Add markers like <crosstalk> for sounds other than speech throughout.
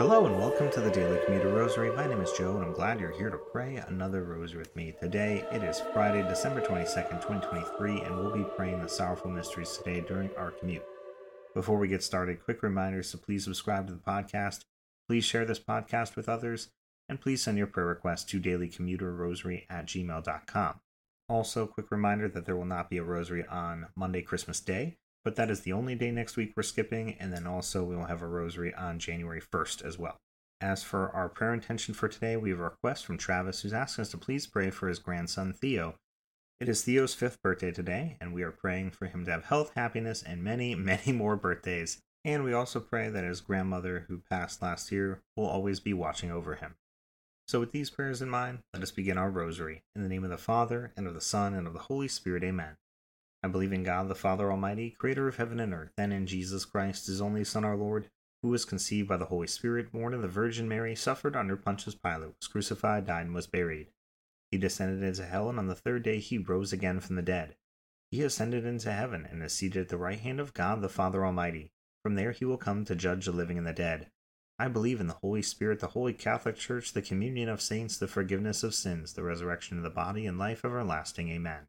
Hello and welcome to the Daily Commuter Rosary. My name is Joe and I'm glad you're here to pray another rosary with me. Today it is Friday, December 22nd, 2023, and we'll be praying the sorrowful mysteries today during our commute. Before we get started, quick reminders to please subscribe to the podcast, please share this podcast with others, and please send your prayer requests to dailycommuterrosary at gmail.com. Also, quick reminder that there will not be a rosary on Monday, Christmas Day, but that is the only day next week we're skipping, and then also we will have a rosary on January 1st as well. As for our prayer intention for today, we have a request from Travis who's asking us to please pray for his grandson Theo. It is Theo's fifth birthday today, and we are praying for him to have health, happiness, and many, <laughs> many more birthdays. And we also pray that his grandmother, who passed last year, will always be watching over him. So, with these prayers in mind, let us begin our rosary. In the name of the Father, and of the Son, and of the Holy Spirit, amen. I believe in God the Father Almighty, creator of heaven and earth, and in Jesus Christ, his only Son, our Lord, who was conceived by the Holy Spirit, born of the Virgin Mary, suffered under Pontius Pilate, was crucified, died, and was buried. He descended into hell, and on the third day he rose again from the dead. He ascended into heaven, and is seated at the right hand of God the Father Almighty. From there he will come to judge the living and the dead. I believe in the Holy Spirit, the Holy Catholic Church, the communion of saints, the forgiveness of sins, the resurrection of the body, and life everlasting. Amen.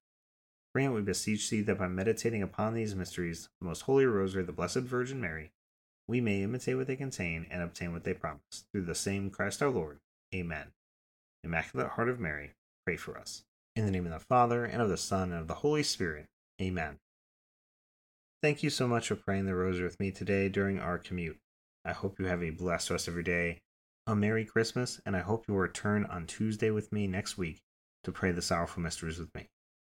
Grant, we beseech thee, that by meditating upon these mysteries, the most holy rosary the Blessed Virgin Mary, we may imitate what they contain and obtain what they promise, through the same Christ our Lord. Amen. Immaculate Heart of Mary, pray for us. In the name of the Father, and of the Son, and of the Holy Spirit. Amen. Thank you so much for praying the rosary with me today during our commute. I hope you have a blessed rest of your day, a Merry Christmas, and I hope you will return on Tuesday with me next week to pray the sorrowful mysteries with me.